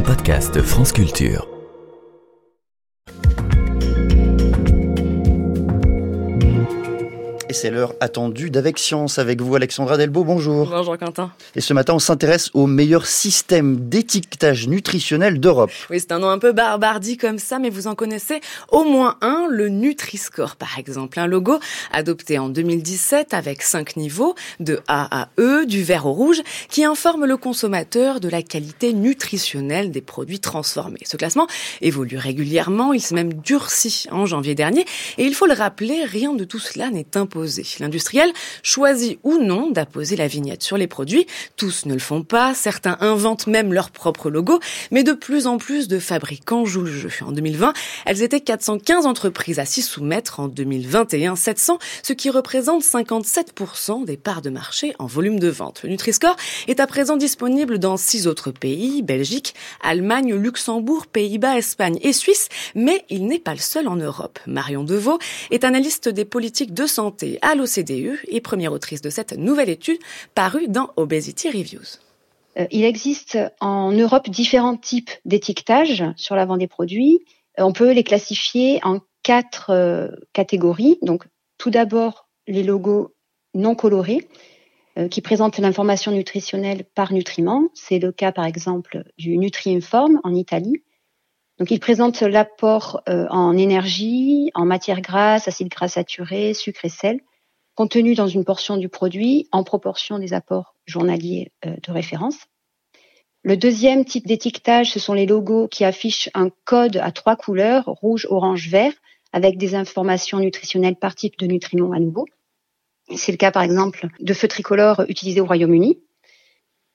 un podcast France Culture. C'est l'heure attendue d'Avec Science avec vous, Alexandra Delbo. Bonjour. Bonjour Quentin. Et ce matin, on s'intéresse au meilleur système d'étiquetage nutritionnel d'Europe. Oui, c'est un nom un peu barbare dit comme ça, mais vous en connaissez au moins un, le Nutri-Score par exemple. Un logo adopté en 2017 avec cinq niveaux, de A à E, du vert au rouge, qui informe le consommateur de la qualité nutritionnelle des produits transformés. Ce classement évolue régulièrement, il s'est même durci en janvier dernier, et il faut le rappeler, rien de tout cela n'est imposé L'industriel choisit ou non d'apposer la vignette sur les produits. Tous ne le font pas, certains inventent même leur propre logo, mais de plus en plus de fabricants jouent le jeu. En 2020, elles étaient 415 entreprises à s'y soumettre, en 2021 700, ce qui représente 57% des parts de marché en volume de vente. Le Nutri-Score est à présent disponible dans six autres pays, Belgique, Allemagne, Luxembourg, Pays-Bas, Espagne et Suisse, mais il n'est pas le seul en Europe. Marion Deveau est analyste des politiques de santé à l'OCDE et première autrice de cette nouvelle étude parue dans Obesity Reviews. Euh, il existe en Europe différents types d'étiquetage sur l'avant des produits. Euh, on peut les classifier en quatre euh, catégories. Donc, tout d'abord, les logos non colorés qui présentent l'information nutritionnelle par nutriment. C'est le cas, par exemple, du Nutriinform en Italie. Donc, il présente l'apport en énergie, en matières grasses, acides gras saturés, sucre et sel, contenu dans une portion du produit en proportion des apports journaliers euh, de référence. Le deuxième type d'étiquetage, ce sont les logos qui affichent un code à trois couleurs, rouge, orange, vert, avec des informations nutritionnelles par type de nutriments à nouveau. C'est le cas, par exemple, de feux tricolores utilisés au Royaume-Uni.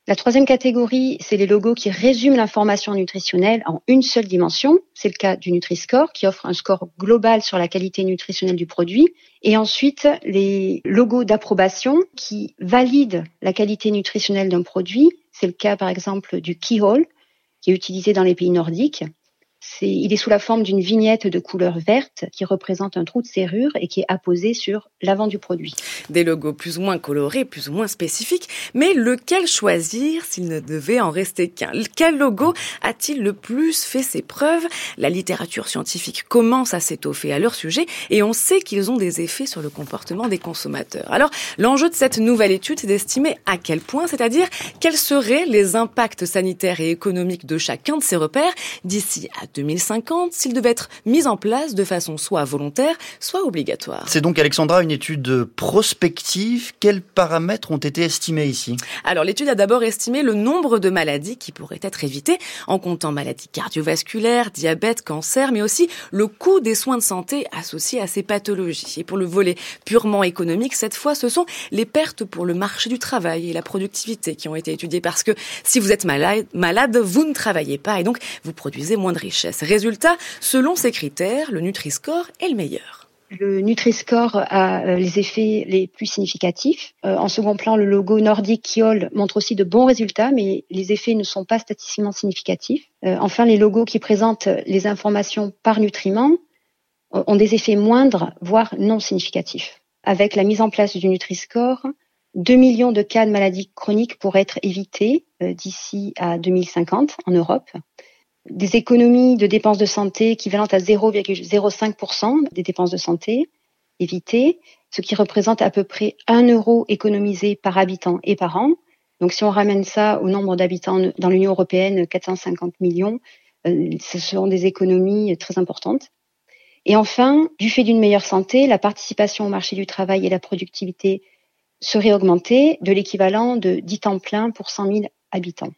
La troisième catégorie, c'est les logos qui résument l'information nutritionnelle en une seule dimension. C'est le cas du Nutri-Score qui offre un score global sur la qualité nutritionnelle du produit. Et ensuite, les logos d'approbation qui valident la qualité nutritionnelle d'un produit. C'est le cas par exemple du Keyhole qui est utilisé dans les pays nordiques il est sous la forme d'une vignette de couleur verte qui représente un trou de serrure et qui est apposé sur l'avant du produit. Des logos plus ou moins colorés, plus ou moins spécifiques, mais lequel choisir s'il ne devait en rester qu'un? Quel logo a-t-il le plus fait ses preuves? La littérature scientifique commence à s'étoffer à leur sujet et on sait qu'ils ont des effets sur le comportement des consommateurs. Alors, l'enjeu de cette nouvelle étude, c'est d'estimer à quel point, c'est-à-dire quels seraient les impacts sanitaires et économiques de chacun de ces repères d'ici à 2050 s'il devait être mis en place de façon soit volontaire, soit obligatoire. C'est donc, Alexandra, une étude prospective. Quels paramètres ont été estimés ici? Alors, l'étude a d'abord estimé le nombre de maladies qui pourraient être évitées en comptant maladies cardiovasculaires, diabète, cancer, mais aussi le coût des soins de santé associés à ces pathologies. Et pour le volet purement économique, cette fois, ce sont les pertes pour le marché du travail et la productivité qui ont été étudiées parce que si vous êtes malade, malade vous ne travaillez pas et donc vous produisez moins de richesses. Résultat, selon ces critères, le Nutri-Score est le meilleur. Le Nutri-Score a euh, les effets les plus significatifs. Euh, en second plan, le logo nordique Kiol montre aussi de bons résultats, mais les effets ne sont pas statistiquement significatifs. Euh, enfin, les logos qui présentent les informations par nutriment ont des effets moindres, voire non significatifs. Avec la mise en place du Nutri-Score, 2 millions de cas de maladies chroniques pourraient être évités d'ici à 2050 en Europe des économies de dépenses de santé équivalentes à 0,05% des dépenses de santé évitées, ce qui représente à peu près 1 euro économisé par habitant et par an. Donc si on ramène ça au nombre d'habitants dans l'Union européenne, 450 millions, euh, ce sont des économies très importantes. Et enfin, du fait d'une meilleure santé, la participation au marché du travail et la productivité seraient augmentées de l'équivalent de 10 temps plein pour 100 000 habitants.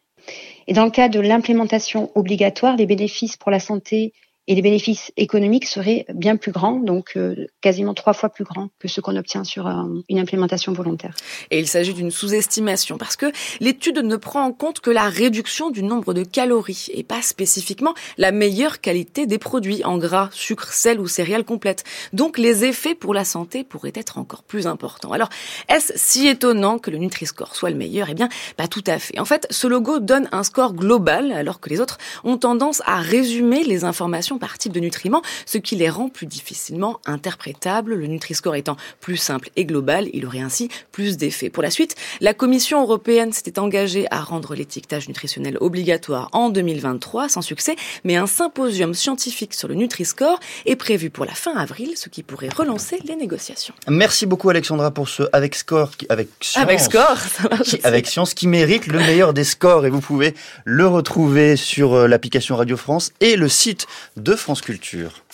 Et dans le cas de l'implémentation obligatoire, les bénéfices pour la santé et les bénéfices économiques seraient bien plus grands, donc euh, quasiment trois fois plus grands que ce qu'on obtient sur euh, une implémentation volontaire. Et il s'agit d'une sous-estimation parce que l'étude ne prend en compte que la réduction du nombre de calories et pas spécifiquement la meilleure qualité des produits en gras, sucre, sel ou céréales complètes. Donc les effets pour la santé pourraient être encore plus importants. Alors est-ce si étonnant que le Nutri-Score soit le meilleur? Eh bien, pas tout à fait. En fait, ce logo donne un score global alors que les autres ont tendance à résumer les informations ingrédients, par type de nutriments, ce qui les rend plus difficilement interprétables. Le Nutri-Score étant plus simple et global, il aurait ainsi plus d'effets. Pour la suite, la Commission européenne s'était engagée à rendre l'étiquetage nutritionnel obligatoire en 2023, sans succès, mais un symposium scientifique sur le Nutri-Score est prévu pour la fin avril, ce qui pourrait relancer les négociations. Merci beaucoup Alexandra pour ce avec score, avec science, avec score, ça qui, avec science qui mérite le meilleur des scores et vous pouvez le retrouver sur euh, l'application Radio France et le site de France Culture.